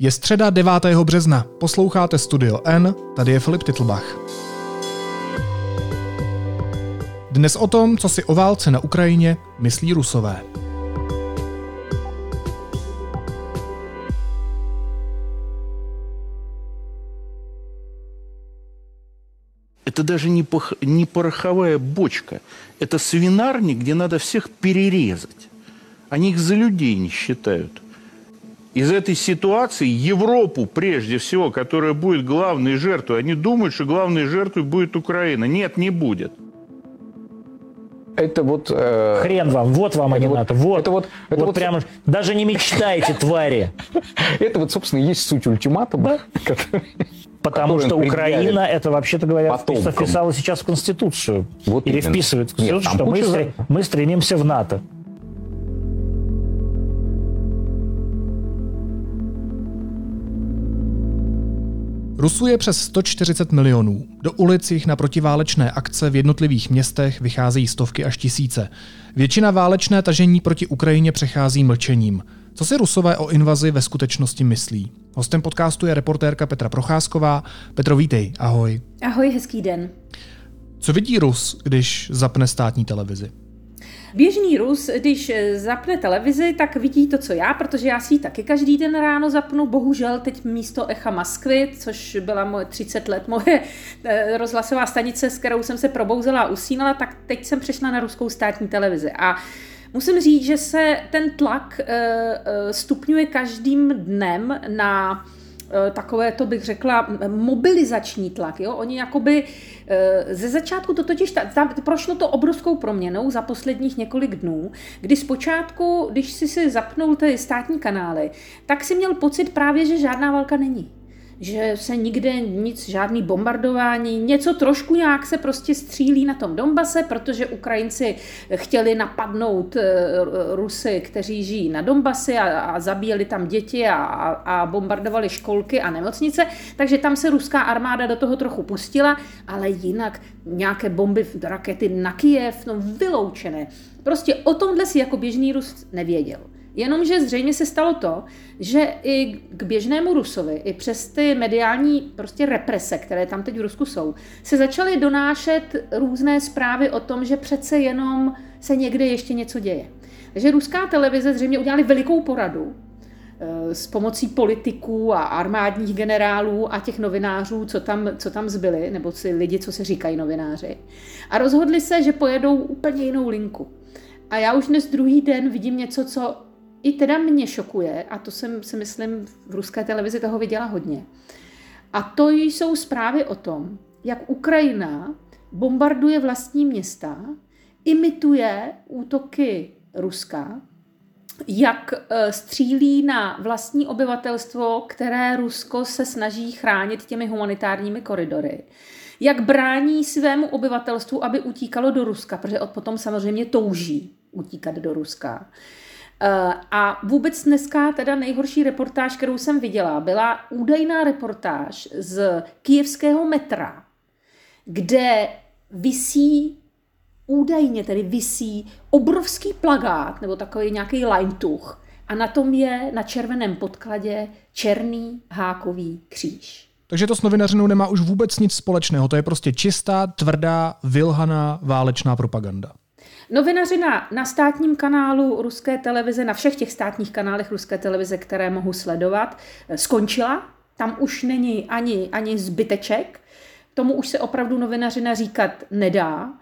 Je středa 9. března, posloucháte Studio N, tady je Filip Titlbach. Dnes o tom, co si o válce na Ukrajině myslí Rusové. Это даже не, пох, не пороховая бочка. Это свинарник, где надо всех перерезать. Они их за людей не считают. Из этой ситуации Европу, прежде всего, которая будет главной жертвой, они думают, что главной жертвой будет Украина. Нет, не будет. Это вот... Э, Хрен вам, вот вам, не вот- НАТО. Вот, это вот- это вот вот- прямо, даже не мечтайте, твари. это вот, собственно, и есть суть ультиматума, который- Потому что Украина, это вообще-то говоря, потомкам. вписала сейчас в Конституцию. Вот Или именно. вписывает в Конституцию, что мы стремимся в НАТО. Rusů je přes 140 milionů. Do ulic jich na protiválečné akce v jednotlivých městech vycházejí stovky až tisíce. Většina válečné tažení proti Ukrajině přechází mlčením. Co si Rusové o invazi ve skutečnosti myslí? Hostem podcastu je reportérka Petra Procházková. Petro, vítej, ahoj. Ahoj, hezký den. Co vidí Rus, když zapne státní televizi? Běžný Rus, když eh, zapne televizi, tak vidí to, co já, protože já si ji taky každý den ráno zapnu. Bohužel teď místo Echa Moskvy, což byla moje 30 let moje eh, rozhlasová stanice, s kterou jsem se probouzela a usínala, tak teď jsem přešla na ruskou státní televizi. A musím říct, že se ten tlak eh, stupňuje každým dnem na takové, to bych řekla, mobilizační tlak. Jo? Oni jakoby eh, ze začátku to totiž, ta, ta, prošlo to obrovskou proměnou za posledních několik dnů, kdy zpočátku, když si si zapnul ty státní kanály, tak si měl pocit právě, že žádná válka není že se nikde nic, žádný bombardování, něco trošku nějak se prostě střílí na tom Donbase, protože Ukrajinci chtěli napadnout eh, Rusy, kteří žijí na Donbasi a, a zabíjeli tam děti a, a, a bombardovali školky a nemocnice, takže tam se ruská armáda do toho trochu pustila, ale jinak nějaké bomby, rakety na Kijev, no vyloučené. Prostě o tomhle si jako běžný Rus nevěděl. Jenomže zřejmě se stalo to, že i k běžnému Rusovi, i přes ty mediální prostě represe, které tam teď v Rusku jsou, se začaly donášet různé zprávy o tom, že přece jenom se někde ještě něco děje. Takže ruská televize zřejmě udělali velikou poradu eh, s pomocí politiků a armádních generálů a těch novinářů, co tam, co tam zbyli, nebo si lidi, co se říkají novináři. A rozhodli se, že pojedou úplně jinou linku. A já už dnes druhý den vidím něco, co i teda mě šokuje, a to jsem si myslím v ruské televizi toho viděla hodně. A to jsou zprávy o tom, jak Ukrajina bombarduje vlastní města, imituje útoky Ruska, jak eh, střílí na vlastní obyvatelstvo, které Rusko se snaží chránit těmi humanitárními koridory. Jak brání svému obyvatelstvu, aby utíkalo do Ruska, protože potom samozřejmě touží utíkat do Ruska. Eh, A vůbec dneska teda nejhorší reportáž, kterou jsem viděla, byla údajná reportáž z kijevského metra, kde visí údajně tedy visí obrovský plagát nebo takový nějaký lajntuch a na tom je na červeném podkladě černý hákový kříž. Takže to s novinařinou nemá už vůbec nic společného. To je prostě čistá, tvrdá, vylhaná válečná propaganda. Novinařina na státním kanálu ruské televize, na všech těch státních kanálech ruské televize, které mohu sledovat, eh, skončila. Tam už není ani, ani zbyteček. Tomu už se opravdu novinařina říkat nedá.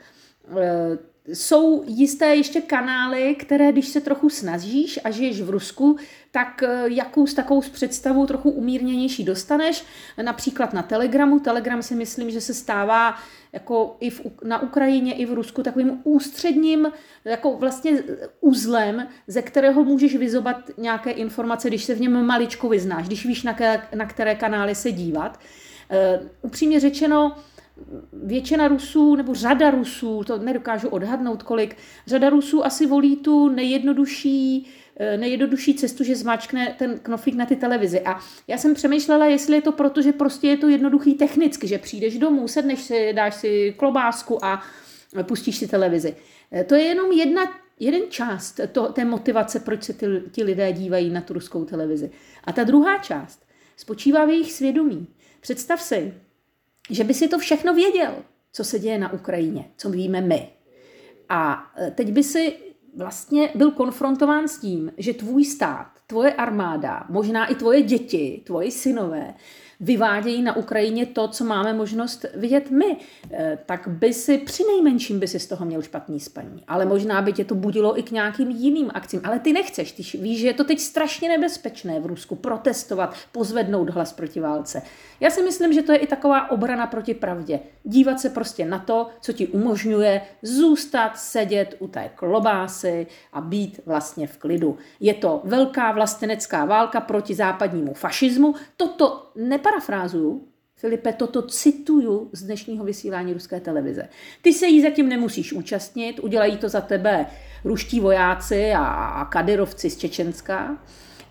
Eh, Jsou jisté ještě kanály, které, když se trochu snažíš a žiješ v Rusku, tak eh, jakou s takovou představu trochu umírněnější dostaneš. Například na Telegramu. Telegram si myslím, že se stává jako i v, na Ukrajině, i v Rusku takovým ústředním jako vlastně uzlem, ze kterého můžeš vyzobat nějaké informace, když se v něm maličko vyznáš, když víš, na, které, na které kanály se dívat. Uh, upřímně řečeno, většina Rusů, nebo řada Rusů, to nedokážu odhadnout kolik, řada Rusů asi volí tu nejjednodušší, eh, nejjednodušší cestu, že zmáčkne ten knoflík na ty televizi. A já jsem přemýšlela, jestli je to proto, že prostě je to jednoduchý technicky, že přijdeš domů, sedneš si, dáš si klobásku a pustíš si televizi. Eh, To je jenom jedna jeden část to, té motivace, proč se ty, ti lidé dívají na tu ruskou televizi. A ta druhá část spočívá v jejich svědomí. Představ si, že by si to všechno věděl, co se děje na Ukrajině, co víme my. A e, teď by si vlastně byl konfrontován s tím, že tvůj stát, tvoje armáda, možná i tvoje děti, tvoji synové, vyvádějí na Ukrajině to, co máme možnost vidět my, eh, tak by si při nejmenším by si z toho měl špatný spaní. Ale možná by tě to budilo i k nějakým jiným akcím. Ale ty nechceš, ty víš, že je to teď strašně nebezpečné v Rusku protestovat, pozvednout hlas proti válce. Já si myslím, že to je i taková obrana proti pravdě. Dívat se prostě na to, co ti umožňuje zůstat sedět u té klobásy a být vlastně v klidu. Je to velká vlastenecká válka proti západnímu fašismu. Toto neparafrázuju, Filipe, toto cituju z dnešního vysílání ruské televize. Ty se jí zatím nemusíš účastnit, udělají to za tebe ruští vojáci a kadyrovci z Čečenska,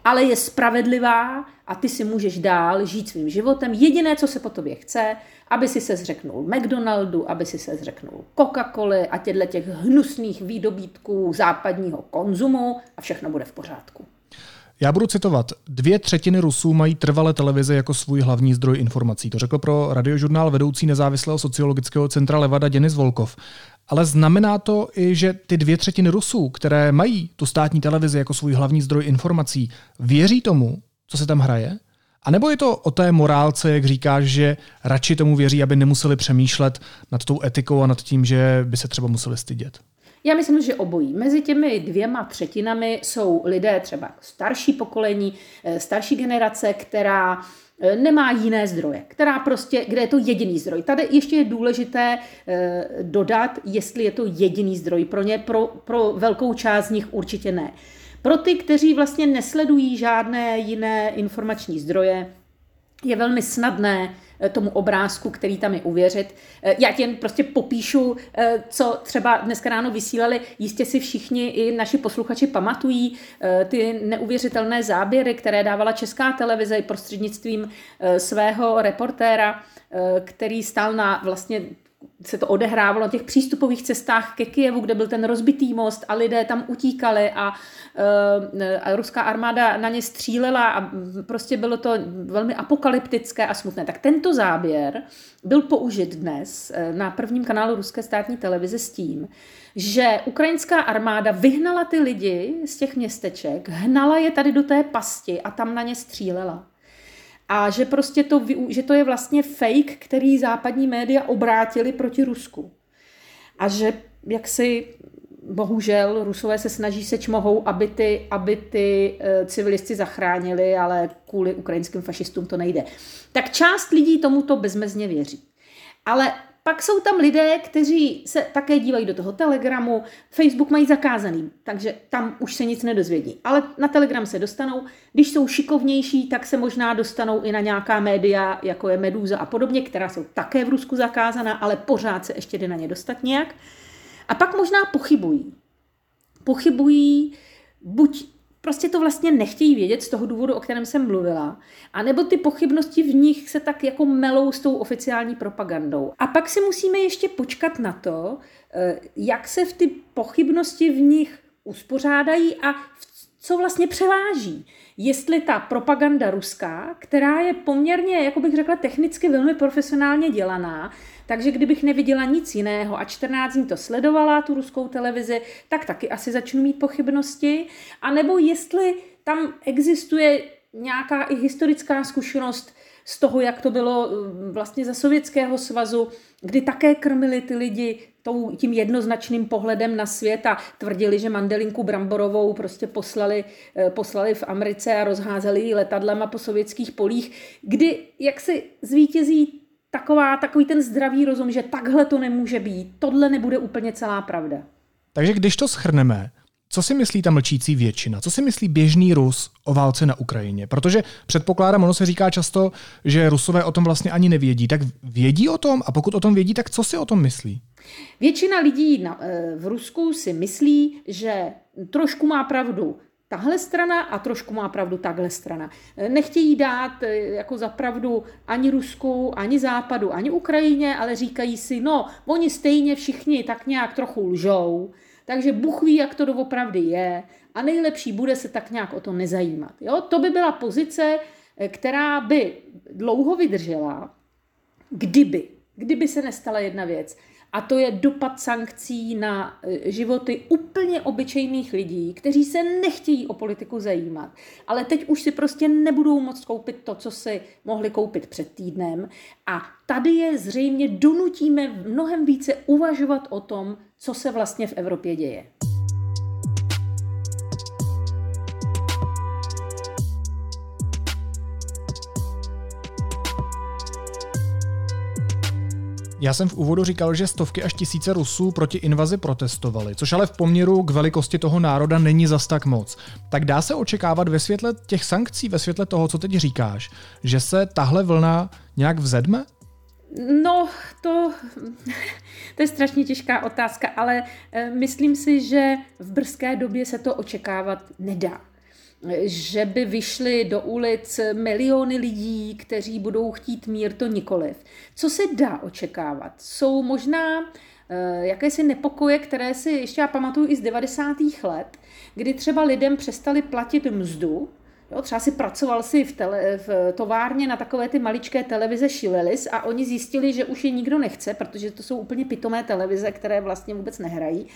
ale je spravedlivá a ty si můžeš dál žít svým životem. Jediné, co se po tobě chce, aby si se zřeknul McDonaldu, aby si se zřeknul Coca-Coly a těchto těch hnusných výdobítků západního konzumu a všechno bude v pořádku. Já budu citovat. Dvě třetiny Rusů mají trvalé televize jako svůj hlavní zdroj informací. To řekl pro radiožurnál vedoucí nezávislého sociologického centra Levada Denis Volkov. Ale znamená to i, že ty dvě třetiny Rusů, které mají tu státní televizi jako svůj hlavní zdroj informací, věří tomu, co se tam hraje? A nebo je to o té morálce, jak říkáš, že radši tomu věří, aby nemuseli přemýšlet nad tou etikou a nad tím, že by se třeba museli stydět? Já myslím, že obojí. Mezi těmi dvěma třetinami jsou lidé třeba starší pokolení, eh, starší generace, která eh, nemá jiné zdroje, která prostě, kde je to jediný zdroj. Tady ještě je důležité eh, dodat, jestli je to jediný zdroj. Pro ně, pro, pro velkou část z nich určitě ne. Pro ty, kteří vlastně nesledují žádné jiné informační zdroje, je velmi snadné tomu obrázku, který tam je uvěřit. Eh, já ti jen prostě popíšu, eh, co třeba dneska ráno vysílali. Jistě si všichni i naši posluchači pamatují ty neuvěřitelné záběry, které dávala česká televize prostřednictvím svého reportéra, který stál na vlastně se to odehrávalo na těch přístupových cestách ke Kijevu, kde byl ten rozbitý most a lidé tam utíkali a, eh, a ruská armáda na ně střílela a prostě bylo to velmi apokalyptické a smutné. Tak tento záběr byl použit dnes eh, na prvním kanálu ruské státní televize s tím, že ukrajinská armáda vyhnala ty lidi z těch městeček, hnala je tady do té pasti a tam na ně střílela a že prostě to, že to je vlastně fake, který západní média obrátili proti Rusku. A že jak si bohužel Rusové se snaží seč mohou, aby ty, aby ty uh, civilisti zachránili, ale kvůli ukrajinským fašistům to nejde. Tak část lidí tomuto bezmezně věří. Ale pak jsou tam lidé, kteří se také dívají do toho Telegramu. Facebook mají zakázaný, takže tam už se nic nedozvědí. Ale na Telegram se dostanou. Když jsou šikovnější, tak se možná dostanou i na nějaká média, jako je Meduza a podobně, která jsou také v Rusku zakázaná, ale pořád se ještě jde na ně dostat nějak. A pak možná pochybují. Pochybují buď prostě to vlastně nechtějí vědět z toho důvodu, o kterém jsem mluvila. A nebo ty pochybnosti v nich se tak jako melou s tou oficiální propagandou. A pak si musíme ještě počkat na to, eh, jak se v ty pochybnosti v nich uspořádají a co vlastně převáží. Jestli ta propaganda ruská, která je poměrně, jako bych řekla, technicky velmi profesionálně dělaná, takže kdybych neviděla nic jiného a 14 dní to sledovala, tu ruskou televizi, tak taky asi začnu mít pochybnosti. A nebo jestli tam existuje nějaká i historická zkušenost z toho, jak to bylo mm, vlastně za Sovětského svazu, kdy také krmili ty lidi tím jednoznačným pohledem na svět a tvrdili, že Mandelinku Bramborovou prostě poslali, eh, poslali v Americe a rozházeli ji letadlama po sovětských polích, kdy jak si zvítězí taková, takový ten zdravý rozum, že takhle to nemůže být, tohle nebude úplně celá pravda. Takže když to schrneme, co si myslí ta mlčící většina? Co si myslí běžný Rus o válce na Ukrajině? Protože předpokládám, ono se říká často, že Rusové o tom vlastně ani nevědí. Tak vědí o tom? A pokud o tom vědí, tak co si o tom myslí? Většina lidí eh, v Rusku si myslí, že trošku má pravdu tahle strana a trošku má pravdu tahle strana. Nechtějí dát eh, jako za pravdu ani Rusku, ani Západu, ani Ukrajině, ale říkají si, no, oni stejně všichni tak nějak trochu lžou, takže Bůh ví, jak to doopravdy je a nejlepší bude se tak nějak o to nezajímat. Jo? To by byla pozice eh, která by dlouho vydržela, kdyby, kdyby se nestala jedna věc. A to je dopad sankcí na eh, životy úplně obyčejných lidí, kteří se nechtějí o politiku zajímat. Ale teď už si prostě nebudou moct koupit to, co si mohli koupit před týdnem. A tady je zřejmě donutíme mnohem více uvažovat o tom, co se vlastně v Evropě děje. Já jsem v úvodu říkal, že stovky až tisíce Rusů proti invazi protestovali, což ale v poměru k velikosti toho národa není zas tak moc. Tak dá se očekávat ve světle těch sankcí, ve světle toho, co teď říkáš, že se tahle vlna nějak vzedme? No, to, to je strašně těžká otázka, ale eh, myslím si, že v brzké době se to očekávat nedá že by vyšly do ulic miliony lidí, kteří budou chtít mír, to nikoliv. Co se dá očekávat? Jsou možná eh, jakési nepokoje, které si ještě já pamatuju i z 90. let, kdy třeba lidem přestali platit mzdu, Jo, třeba si pracoval si v, tele, v továrně na takové ty maličké televize Šilelis a oni zjistili, že už je nikdo nechce, protože to jsou úplně pitomé televize, které vlastně vůbec nehrají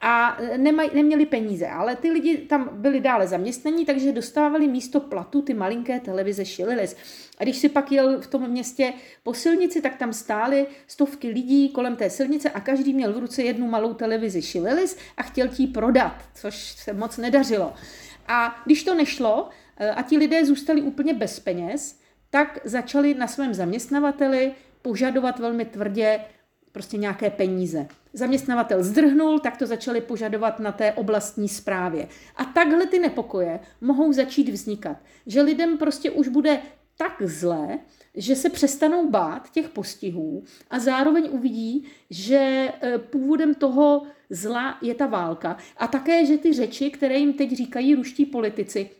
a nemaj, neměli peníze, ale ty lidi tam byli dále zaměstnaní, takže dostávali místo platu ty malinké televize Šililis. A když si pak jel v tom městě po silnici, tak tam stály stovky lidí kolem té silnice a každý měl v ruce jednu malou televizi Šililis a chtěl ti prodat, což se moc nedařilo. A když to nešlo a ti lidé zůstali úplně bez peněz, tak začali na svém zaměstnavateli požadovat velmi tvrdě prostě nějaké peníze. Zaměstnavatel zdrhnul, tak to začali požadovat na té oblastní správě. A takhle ty nepokoje mohou začít vznikat. Že lidem prostě už bude tak zlé, že se přestanou bát těch postihů a zároveň uvidí, že e, původem toho zla je ta válka. A také, že ty řeči, které jim teď říkají ruští politici,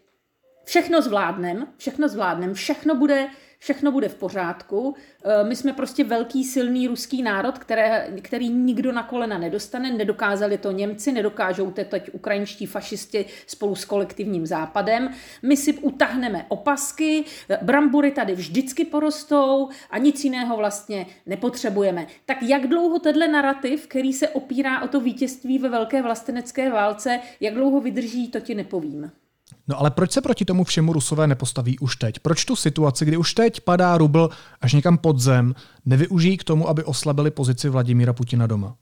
všechno zvládnem, všechno zvládnem, všechno bude všechno bude v pořádku. Eh, my jsme prostě velký, silný ruský národ, které, který nikdo na kolena nedostane. Nedokázali to Němci, nedokážou to teď ukrajinští fašisti spolu s kolektivním západem. My si utahneme opasky, brambory tady vždycky porostou a nic jiného vlastně nepotřebujeme. Tak jak dlouho tenhle narrativ, který se opírá o to vítězství ve velké vlastenecké válce, jak dlouho vydrží, to ti nepovím. No ale proč se proti tomu všemu Rusové nepostaví už teď? Proč tu situaci, kdy už teď padá rubl až někam pod zem, nevyužijí k tomu, aby oslabili pozici Vladimíra Putina doma?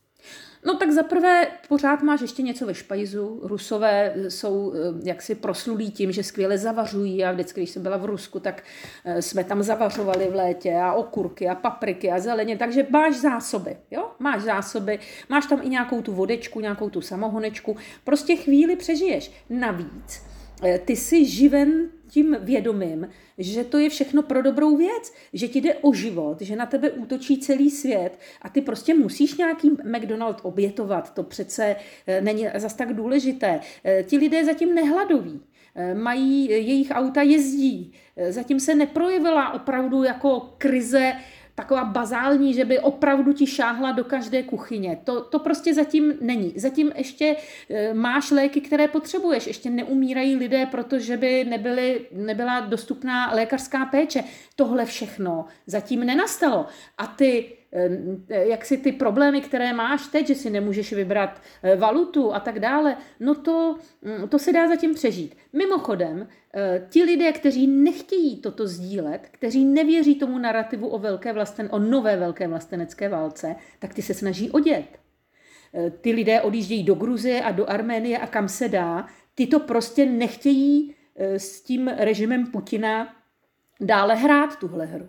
No tak zaprvé pořád máš ještě něco ve špajzu. Rusové jsou eh, jaksi proslulí tím, že skvěle zavařují a vždycky, když jsem byla v Rusku, tak eh, jsme tam zavařovali v létě a okurky a papriky a zeleně, takže máš zásoby, jo? Máš zásoby, máš tam i nějakou tu vodečku, nějakou tu samohonečku, prostě chvíli přežiješ. Navíc Eh, ty jsi živen tím vědomím, že to je všechno pro dobrou věc, že ti jde o život, že na tebe útočí celý svět a ty prostě musíš nějaký McDonald obětovat. To přece eh, není zas tak důležité. Eh, ti lidé zatím nehladoví mají, jejich auta jezdí. Zatím se neprojevila opravdu jako krize taková bazální, že by opravdu ti šáhla do každé kuchyně. To, to prostě zatím není. Zatím ještě e, máš léky, které potřebuješ. Ještě neumírají lidé, protože by nebyly, nebyla dostupná lékařská péče. Tohle všechno zatím nenastalo. A ty Eh, jak si ty problémy, které máš teď, že si nemůžeš vybrat eh, valutu a tak dále, no to, mm, to se dá zatím přežít. Mimochodem, eh, ti lidé, kteří nechtějí toto sdílet, kteří nevěří tomu narrativu o, velké vlasten, o nové velké vlastenecké válce, tak ty se snaží odět. Ty lidé odjíždějí do Gruzie a do Arménie a kam se dá. Ty to prostě nechtějí s tím režimem Putina dále hrát tuhle hru.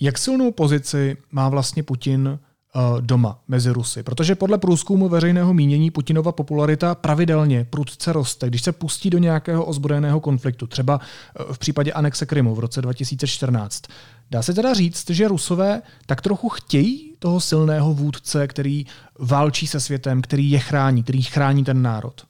Jak silnou pozici má vlastně Putin eh, doma mezi Rusy? Protože podle průzkumu veřejného mínění Putinova popularita pravidelně prudce roste, když se pustí do nějakého ozbrojeného konfliktu, třeba eh, v případě anexe Krymu v roce 2014. Dá se teda říct, že Rusové tak trochu chtějí toho silného vůdce, který válčí se světem, který je chrání, který chrání ten národ?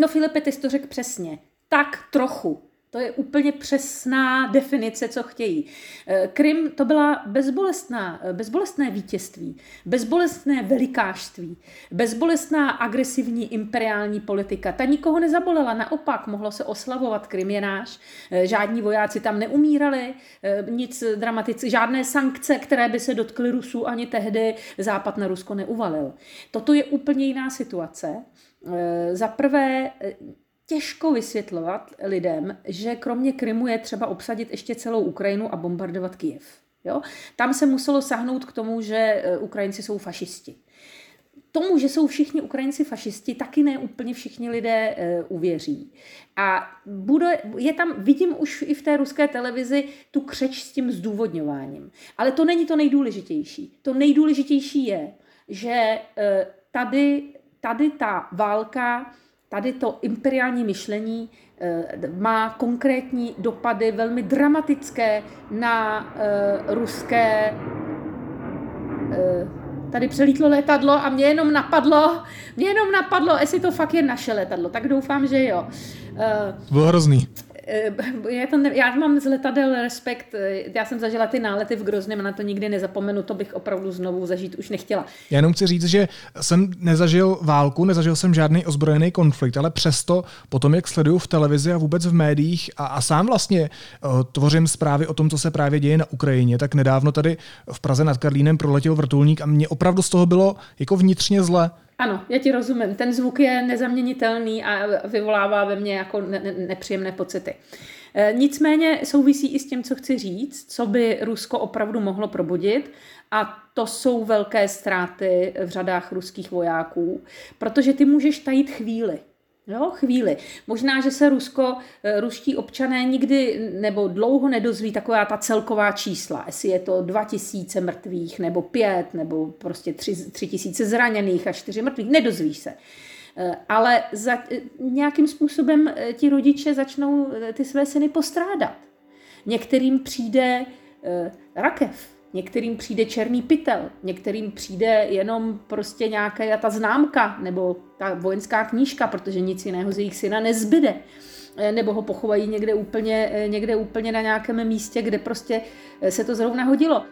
No Filipe, ty jsi to řekl přesně. Tak trochu. To je úplně přesná definice, co chtějí. Eh, Krym to byla bezbolestná, eh, bezbolestné vítězství, bezbolestné velikářství, bezbolestná agresivní imperiální politika. Ta nikoho nezabolela, naopak mohlo se oslavovat Krym je náš, eh, žádní vojáci tam neumírali, nic dramatické, žádné sankce, které by se dotkly Rusů, ani tehdy Západ na Rusko neuvalil. Toto je úplně jiná situace. Za prvé, těžko vysvětlovat lidem, že kromě Krymu je třeba obsadit ještě celou Ukrajinu a bombardovat Kijev. Jo? Tam se muselo sahnout k tomu, že e, Ukrajinci jsou fašisti. Tomu, že jsou všichni Ukrajinci fašisti, taky ne úplně všichni lidé e, uvěří. A bude, je tam, vidím už i v té ruské televizi tu křeč s tím zdůvodňováním. Ale to není to nejdůležitější. To nejdůležitější je, že e, tady, tady ta válka tady to imperiální myšlení eh, má konkrétní dopady velmi dramatické na eh, ruské. Eh, tady přelítlo letadlo a mě jenom napadlo, mě jenom napadlo, jestli to fakt je naše letadlo, tak doufám, že jo. Bylo hrozný. Eh, je to ne, já mám z letadel respekt, eh, já jsem zažila ty nálety v Grozném a na to nikdy nezapomenu, to bych opravdu znovu zažít už nechtěla. Já jenom chci říct, že jsem nezažil válku, nezažil jsem žádný ozbrojený konflikt, ale přesto potom, jak sleduju v televizi a vůbec v médiích a, a sám vlastně uh, tvořím zprávy o tom, co se právě děje na Ukrajině, tak nedávno tady v Praze nad Karlínem proletěl vrtulník a mě opravdu z toho bylo jako vnitřně zle. Ano, já ti rozumím. Ten zvuk je nezaměnitelný a vyvolává ve mně jako ne- ne- nepříjemné pocity. E, nicméně souvisí i s tím, co chci říct, co by Rusko opravdu mohlo probudit. A to jsou velké ztráty v řadách ruských vojáků, protože ty můžeš tajit chvíli. Jo, chvíli. Možná, že se Rusko, eh, ruští občané nikdy nebo dlouho nedozví taková ta celková čísla, jestli je to 2000 mrtvých, nebo 5, nebo prostě 3000 zraněných a 4 mrtvých, nedozví se. Eh, ale za, eh, nějakým způsobem ti rodiče začnou ty své syny postrádat. Některým přijde rakev, Některým přijde černý pytel, některým přijde jenom prostě nějaká ta známka nebo ta vojenská knížka, protože nic jiného z jejich syna nezbyde eh, nebo ho pochovají někde úplně, eh, někde úplně na nějakém místě, kde prostě eh, se to zrovna hodilo.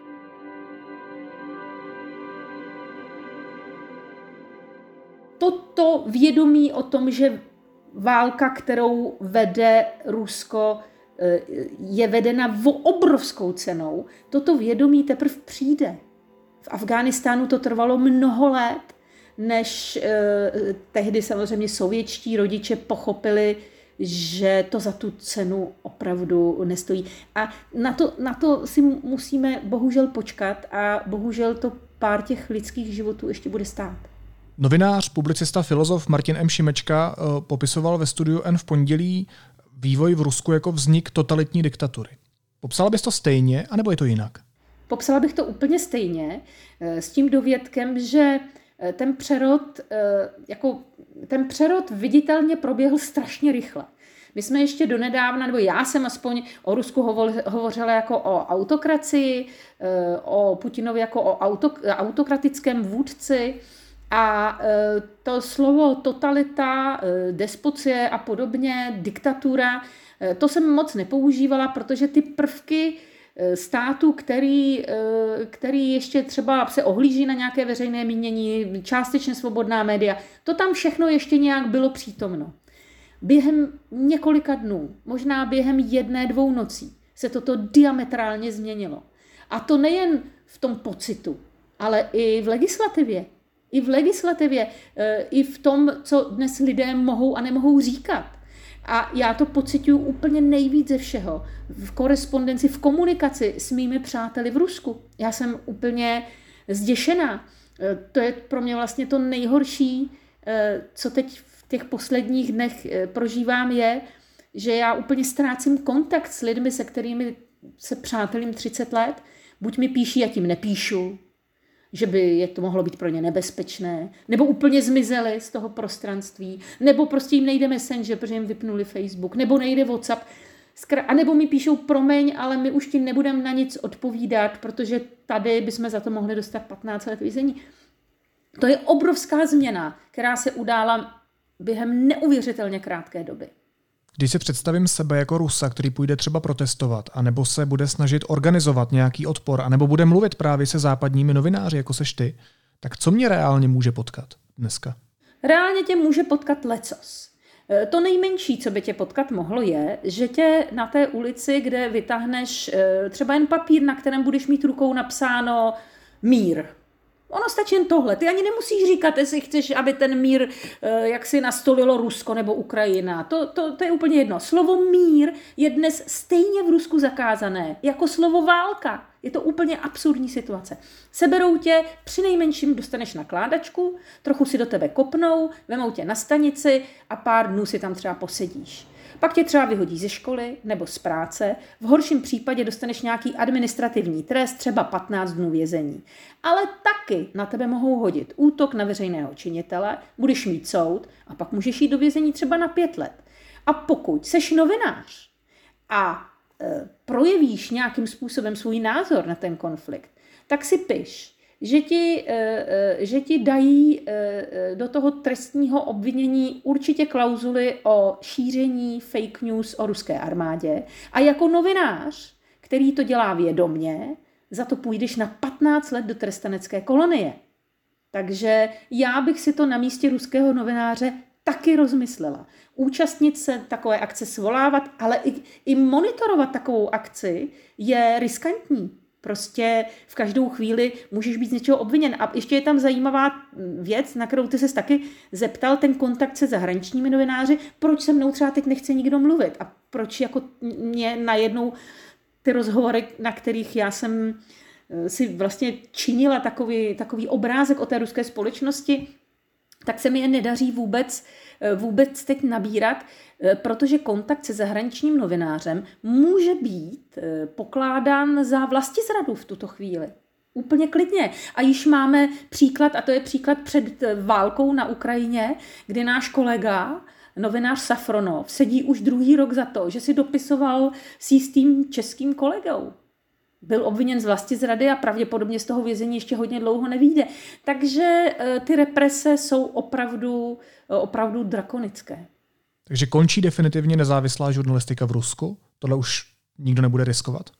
Toto vědomí o tom, že válka, kterou vede Rusko, je vedena v obrovskou cenou, toto vědomí teprve přijde. V Afghánistánu to trvalo mnoho let, než eh, tehdy samozřejmě sovětští rodiče pochopili, že to za tu cenu opravdu nestojí. A na to, na to si musíme bohužel počkat a bohužel to pár těch lidských životů ještě bude stát. Novinář, publicista, filozof Martin M. Šimečka eh, popisoval ve studiu N v pondělí vývoj v Rusku jako vznik totalitní diktatury. Popsala bys to stejně, anebo je to jinak? Popsala bych to úplně stejně, eh, s tím dovědkem, že eh, ten přerod, eh, jako ten přerod viditelně proběhl strašně rychle. My jsme ještě donedávna, nebo já jsem aspoň o Rusku hovořila jako o autokracii, o Putinovi jako o autokratickém vůdci, a e, to slovo totalita, e, despocie a podobně, diktatura, e, to jsem moc nepoužívala, protože ty prvky státu, který, který ještě třeba se ohlíží na nějaké veřejné mínění, částečně svobodná média, to tam všechno ještě nějak bylo přítomno. Během několika dnů, možná během jedné, dvou nocí, se toto diametrálně změnilo. A to nejen v tom pocitu, ale i v legislativě i v legislativě, eh, i v tom, co dnes lidé mohou a nemohou říkat. A já to pocituju úplně nejvíc ze všeho. V korespondenci, v komunikaci s mými přáteli v Rusku. Já jsem úplně zděšená. Eh, to je pro mě vlastně to nejhorší, eh, co teď v těch posledních dnech prožívám, je, že já úplně ztrácím kontakt s lidmi, se kterými se přátelím 30 let. Buď mi píší, a tím nepíšu, že by je to mohlo být pro ně nebezpečné, nebo úplně zmizeli z toho prostranství, nebo prostě jim nejde Messenger, protože jim vypnuli Facebook, nebo nejde WhatsApp, a nebo mi píšou, promiň, ale my už ti nebudeme na nic odpovídat, protože tady bychom za to mohli dostat 15 let vězení. To je obrovská změna, která se udála během neuvěřitelně krátké doby. Když si představím sebe jako Rusa, který půjde třeba protestovat, anebo se bude snažit organizovat nějaký odpor, anebo bude mluvit právě se západními novináři, jako seš ty, tak co mě reálně může potkat dneska? Reálně tě může potkat lecos. E, To nejmenší, co by tě potkat mohlo, je, že tě na té ulici, kde vytáhneš e, třeba jen papír, na kterém budeš mít rukou napsáno mír. Ono stačí jen tohle. Ty ani nemusíš říkat, jestli chceš, aby ten mír e, jak si nastolilo Rusko nebo Ukrajina. To, to, to je úplně jedno. Slovo mír je dnes stejně v Rusku zakázané jako slovo válka. Je to úplně absurdní situace. Seberou tě, při nejmenším dostaneš nakládačku, trochu si do tebe kopnou, vemou tě na stanici a pár dnů si tam třeba posedíš. Pak tě třeba vyhodí ze školy nebo z práce, v horším případě dostaneš nějaký administrativní trest, třeba 15 dnů vězení. Ale taky na tebe mohou hodit útok na veřejného činitele, budeš mít soud a pak můžeš jít do vězení třeba na pět let. A pokud seš novinář a e, projevíš nějakým způsobem svůj názor na ten konflikt, tak si piš, že ti, e, e, že ti dají e, e, do toho trestního obvinění určitě klauzuly o šíření fake news o ruské armádě. A jako novinář, který to dělá vědomně, za to půjdeš na 15 let do trestanecké kolonie. Takže já bych si to na místě ruského novináře taky rozmyslela. Účastnit se takové akce svolávat, ale i, i monitorovat takovou akci je riskantní. Prostě v každou chvíli můžeš být z něčeho obviněn. A ještě je tam zajímavá věc, na kterou ty se taky zeptal, ten kontakt se zahraničními novináři, proč se mnou třeba teď nechce nikdo mluvit a proč jako mě najednou ty rozhovory, na kterých já jsem eh, si vlastně činila takový, takový obrázek o té ruské společnosti, tak se mi je nedaří vůbec, eh, vůbec teď nabírat, eh, protože kontakt se zahraničním novinářem může být pokládán za vlastizradu v tuto chvíli. Úplně klidně. A již máme příklad, a to je příklad před válkou na Ukrajině, kdy náš kolega, novinář Safronov, sedí už druhý rok za to, že si dopisoval s jistým českým kolegou. Byl obviněn z vlasti zrady a pravděpodobně z toho vězení ještě hodně dlouho nevíde. Takže ty represe jsou opravdu, opravdu drakonické. Takže končí definitivně nezávislá žurnalistika v Rusku? Tohle už nikdo nebude riskovat?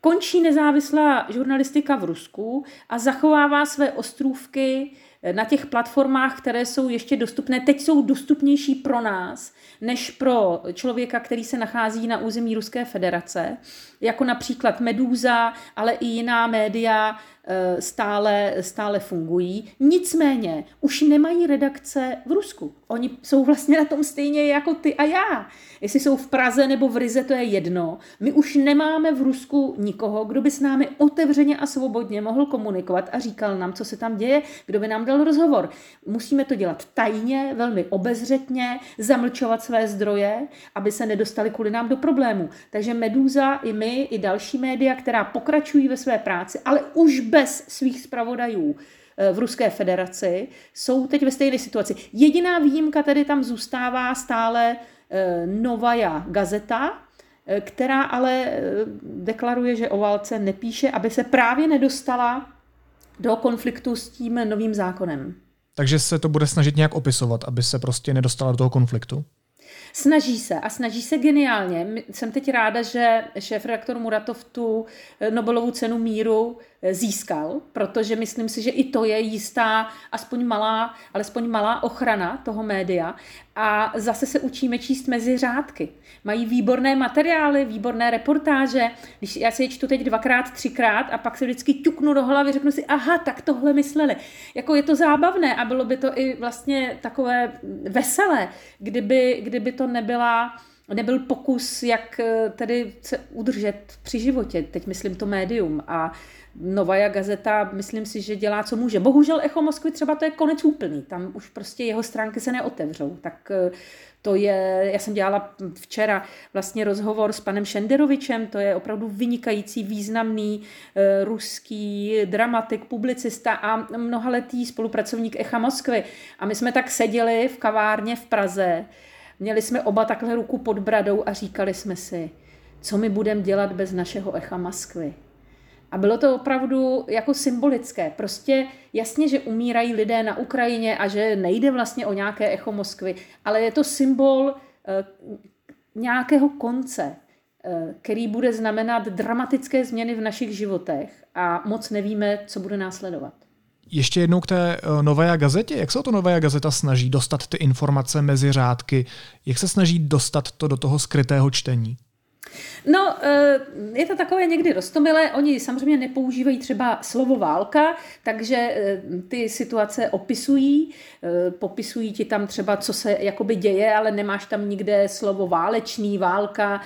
Končí nezávislá žurnalistika v Rusku a zachovává své ostrůvky na těch platformách, které jsou ještě dostupné. Teď jsou dostupnější pro nás, než pro člověka, který se nachází na území Ruské federace, jako například Medúza, ale i jiná média stále, stále fungují. Nicméně už nemají redakce v Rusku. Oni jsou vlastně na tom stejně jako ty a já. Jestli jsou v Praze nebo v Rize, to je jedno. My už nemáme v Rusku nikoho, kdo by s námi otevřeně a svobodně mohl komunikovat a říkal nám, co se tam děje, kdo by nám dal rozhovor. Musíme to dělat tajně, velmi obezřetně, zamlčovat své zdroje, aby se nedostali kvůli nám do problému. Takže Medúza i my, i další média, která pokračují ve své práci, ale už bez svých zpravodajů v Ruské federaci, jsou teď ve stejné situaci. Jediná výjimka tedy tam zůstává stále Novaja Gazeta, která ale deklaruje, že o válce nepíše, aby se právě nedostala do konfliktu s tím novým zákonem. Takže se to bude snažit nějak opisovat, aby se prostě nedostala do toho konfliktu? Snaží se a snaží se geniálně. Jsem teď ráda, že šéf redaktor Muratov tu Nobelovu cenu míru získal, protože myslím si, že i to je jistá, aspoň malá, alespoň malá ochrana toho média. A zase se učíme číst mezi řádky. Mají výborné materiály, výborné reportáže. Když já si je čtu teď dvakrát, třikrát a pak se vždycky ťuknu do hlavy, řeknu si, aha, tak tohle mysleli. Jako je to zábavné a bylo by to i vlastně takové veselé, kdyby, kdyby to nebyla nebyl pokus, jak tedy se udržet při životě, teď myslím to médium a Novaja Gazeta, myslím si, že dělá, co může. Bohužel Echo Moskvy třeba to je konec úplný, tam už prostě jeho stránky se neotevřou, tak to je, já jsem dělala včera vlastně rozhovor s panem Šenderovičem, to je opravdu vynikající, významný e, ruský dramatik, publicista a mnohaletý spolupracovník Echa Moskvy. A my jsme tak seděli v kavárně v Praze, měli jsme oba takhle ruku pod bradou a říkali jsme si, co my budeme dělat bez našeho Echa Moskvy. A bylo to opravdu jako symbolické. Prostě jasně, že umírají lidé na Ukrajině a že nejde vlastně o nějaké echo Moskvy, ale je to symbol nějakého konce, eh, který bude znamenat dramatické změny v našich životech a moc nevíme, co bude následovat. Ještě jednou k té eh, Nové gazetě. Jak se o to Nové gazeta snaží dostat ty informace mezi řádky? Jak se snaží dostat to do toho skrytého čtení? No, eh, je to takové někdy roztomilé. Oni samozřejmě nepoužívají třeba slovo válka, takže eh, ty situace opisují, eh, popisují ti tam třeba, co se jakoby děje, ale nemáš tam nikde slovo válečný, válka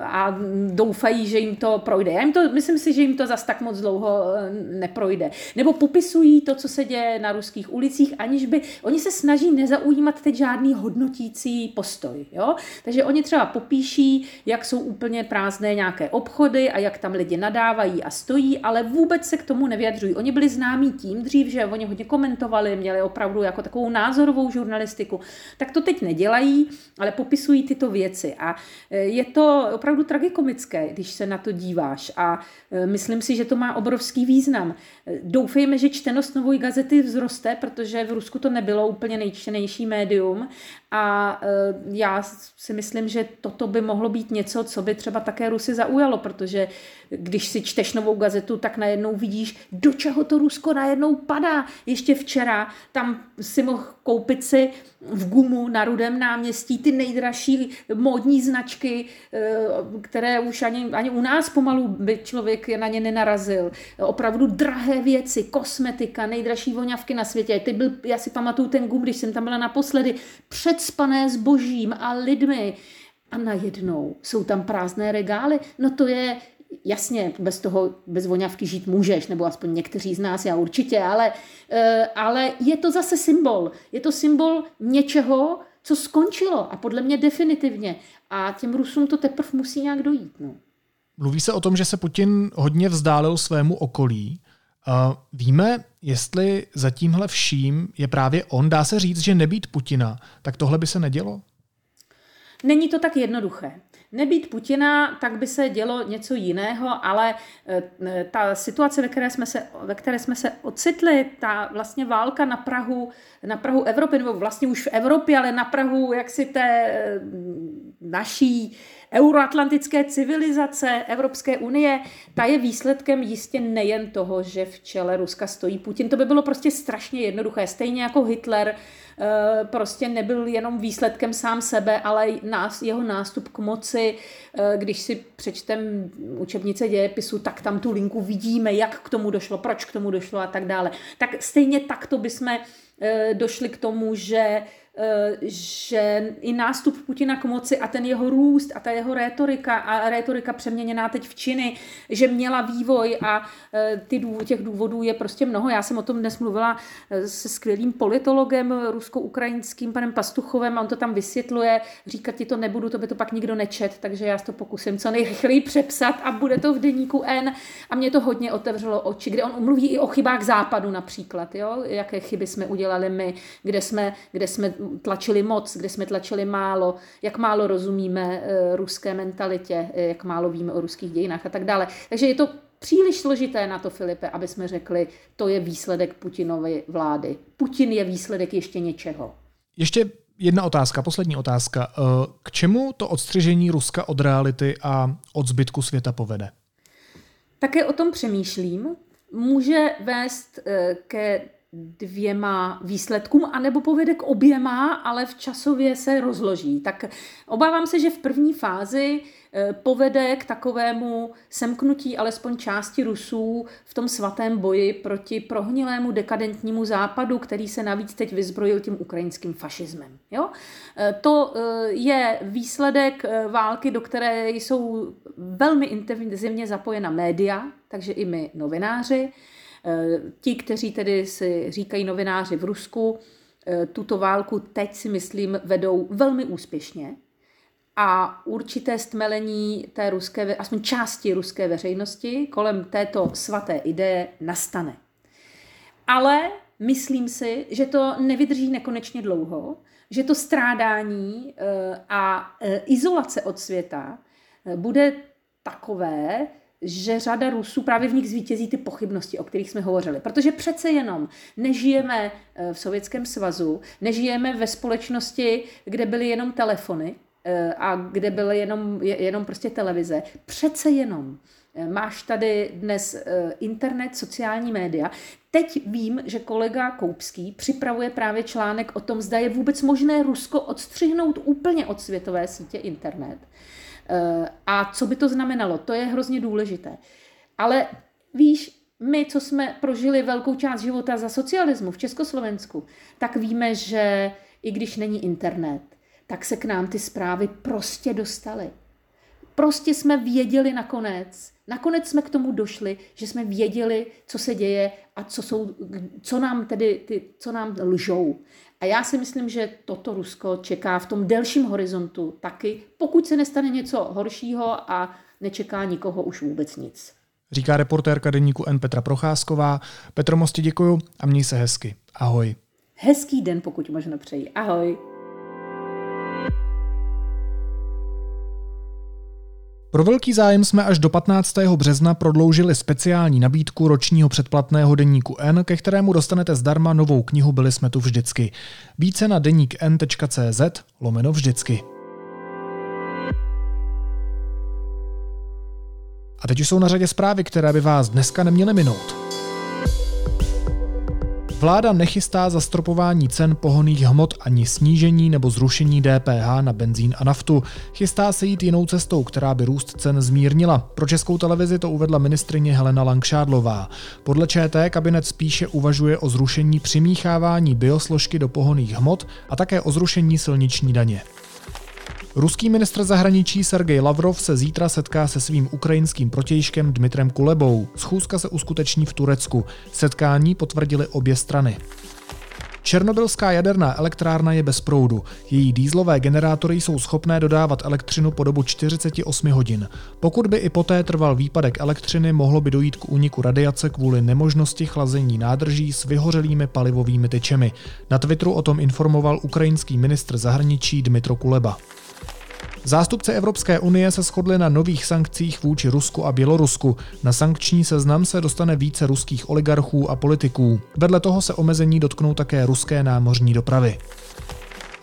a doufají, že jim to projde. Já jim to, myslím si, že jim to zas tak moc dlouho neprojde. Nebo popisují to, co se děje na ruských ulicích, aniž by, oni se snaží nezaujímat teď žádný hodnotící postoj. Jo? Takže oni třeba popíší, jak jsou úplně prázdné nějaké obchody a jak tam lidi nadávají a stojí, ale vůbec se k tomu nevyjadřují. Oni byli známí tím dřív, že oni hodně komentovali, měli opravdu jako takovou názorovou žurnalistiku. Tak to teď nedělají, ale popisují tyto věci. A e, je to opravdu tragikomické, když se na to díváš. A e, myslím si, že to má obrovský význam. E, doufejme, že čtenost Novoj gazety vzroste, protože v Rusku to nebylo úplně nejčtenější médium a e, já si myslím, že toto by mohlo být něco, co by třeba také Rusy zaujalo, protože když si čteš novou gazetu, tak najednou vidíš, do čeho to Rusko najednou padá. Ještě včera tam si mohl koupit si v gumu na Rudém náměstí ty nejdražší módní značky, e, které už ani, ani u nás pomalu by člověk na ně nenarazil. Opravdu drahé věci, kosmetika, nejdražší voňavky na světě. Ty byl, já si pamatuju ten gum, když jsem tam byla naposledy, před spané zbožím a lidmi. A najednou jsou tam prázdné regály. No to je, jasně, bez toho, bez voňavky žít můžeš, nebo aspoň někteří z nás, já určitě, ale, eh, ale je to zase symbol. Je to symbol něčeho, co skončilo a podle mě definitivně. A těm Rusům to teprve musí nějak dojít. No. Mluví se o tom, že se Putin hodně vzdálil svému okolí. Víme, jestli za tímhle vším je právě on. Dá se říct, že nebýt Putina, tak tohle by se nedělo? Není to tak jednoduché. Nebýt Putina, tak by se dělo něco jiného, ale eh, ta situace, ve které jsme se, ve které jsme se ocitli, ta vlastně válka na Prahu, na Prahu Evropy, nebo vlastně už v Evropě, ale na Prahu jaksi té eh, naší euroatlantické civilizace Evropské unie, ta je výsledkem jistě nejen toho, že v čele Ruska stojí Putin. To by bylo prostě strašně jednoduché. Stejně jako Hitler eh, prostě nebyl jenom výsledkem sám sebe, ale nás, jeho nástup k moci, eh, když si přečtem učebnice dějepisu, tak tam tu linku vidíme, jak k tomu došlo, proč k tomu došlo a tak dále. Tak stejně takto bychom eh, došli k tomu, že že i nástup Putina k moci a ten jeho růst a ta jeho rétorika a rétorika přeměněná teď v činy, že měla vývoj a eh, ty důvod, těch důvodů je prostě mnoho. Já jsem o tom dnes mluvila eh, se skvělým politologem rusko-ukrajinským, panem Pastuchovem, a on to tam vysvětluje, říkat ti to nebudu, to by to pak nikdo nečet, takže já to pokusím co nejrychleji přepsat a bude to v deníku N a mě to hodně otevřelo oči, kde on mluví i o chybách západu například, jo? jaké chyby jsme udělali my, kde jsme, kde jsme tlačili moc, kde jsme tlačili málo, jak málo rozumíme eh, ruské mentalitě, eh, jak málo víme o ruských dějinách a tak dále. Takže je to příliš složité na to, Filipe, aby jsme řekli, to je výsledek Putinovy vlády. Putin je výsledek ještě něčeho. Ještě jedna otázka, poslední otázka. Eh, k čemu to odstřižení Ruska od reality a od zbytku světa povede? Také o tom přemýšlím. Může vést ke dvěma výsledkům, anebo povede k oběma, ale v časově se rozloží. Tak obávám se, že v první fázi eh, povede k takovému semknutí alespoň části Rusů v tom svatém boji proti prohnilému dekadentnímu západu, který se navíc teď vyzbrojil tím ukrajinským fašismem. Jo? Eh, to eh, je výsledek války, do které jsou velmi intenzivně zapojena média, takže i my novináři, ti, kteří tedy si říkají novináři v Rusku, eh, tuto válku teď si myslím vedou velmi úspěšně a určité stmelení té ruské, aspoň části ruské veřejnosti kolem této svaté ideje nastane. Ale myslím si, že to nevydrží nekonečně dlouho, že to strádání eh, a izolace od světa bude takové, že řada Rusů právě v nich zvítězí ty pochybnosti, o kterých jsme hovořili. Protože přece jenom nežijeme eh, v Sovětském svazu, nežijeme ve společnosti, kde byly jenom telefony, eh, a kde byly jenom, jenom prostě televize. Přece jenom eh, máš tady dnes internet, sociální média. Teď vím, že kolega Koupský připravuje právě článek o tom, zda je vůbec možné Rusko odstřihnout úplně od světové sítě internet. A co by to znamenalo? To je hrozně důležité. Ale víš, my, co jsme prožili velkou část života za socialismu v Československu, tak víme, že i když není internet, tak se k nám ty zprávy prostě dostaly. Prostě jsme věděli nakonec, nakonec jsme k tomu došli, že jsme věděli, co se děje a co, jsou, co nám tedy, ty, co nám lžou. A já si myslím, že toto Rusko čeká v tom delším horizontu taky, pokud se nestane něco horšího a nečeká nikoho už vůbec nic říká reportérka deníku N Petra Procházková. Petro, moc ti děkuju a měj se hezky. Ahoj. Hezký den, pokud možno přeji. Ahoj. Pro velký zájem jsme až do 15. března prodloužili speciální nabídku ročního předplatného deníku N, ke kterému dostanete zdarma novou knihu Byli jsme tu vždycky. Více na deník n.cz lomeno vždycky. A teď už jsou na řadě zprávy, které by vás dneska neměly minout. Vláda nechystá zastropování cen pohoných hmot ani snížení nebo zrušení DPH na benzín a naftu. Chystá se jít jinou cestou, která by růst cen zmírnila. Pro českou televizi to uvedla ministrině Helena Langšádlová. Podle ČT kabinet spíše uvažuje o zrušení přimíchávání biosložky do pohoných hmot a také o zrušení silniční daně. Ruský ministr zahraničí Sergej Lavrov se zítra setká se svým ukrajinským protějškem Dmitrem Kulebou. Schůzka se uskuteční v Turecku. Setkání potvrdili obě strany. Černobylská jaderná elektrárna je bez proudu. Její dýzlové generátory jsou schopné dodávat elektřinu po dobu 48 hodin. Pokud by i poté trval výpadek elektřiny, mohlo by dojít k úniku radiace kvůli nemožnosti chlazení nádrží s vyhořelými palivovými tyčemi. Na Twitteru o tom informoval ukrajinský ministr zahraničí Dmitro Kuleba. Zástupci Evropské unie se shodli na nových sankcích vůči Rusku a Bělorusku. Na sankční seznam se dostane více ruských oligarchů a politiků. Vedle toho se omezení dotknou také ruské námořní dopravy.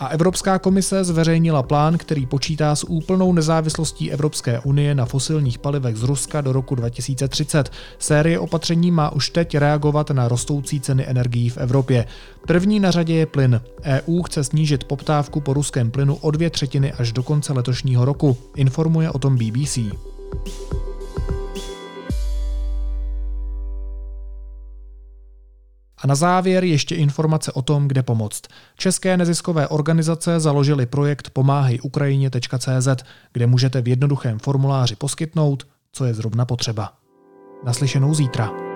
A Evropská komise zveřejnila plán, který počítá s úplnou nezávislostí Evropské unie na fosilních palivech z Ruska do roku 2030. Série opatření má už teď reagovat na rostoucí ceny energií v Evropě. První na řadě je plyn. EU chce snížit poptávku po ruském plynu o dvě třetiny až do konce letošního roku, informuje o tom BBC. A na závěr ještě informace o tom, kde pomoct. České neziskové organizace založily projekt pomáhejukrajině.cz, kde můžete v jednoduchém formuláři poskytnout, co je zrovna potřeba. Naslyšenou zítra.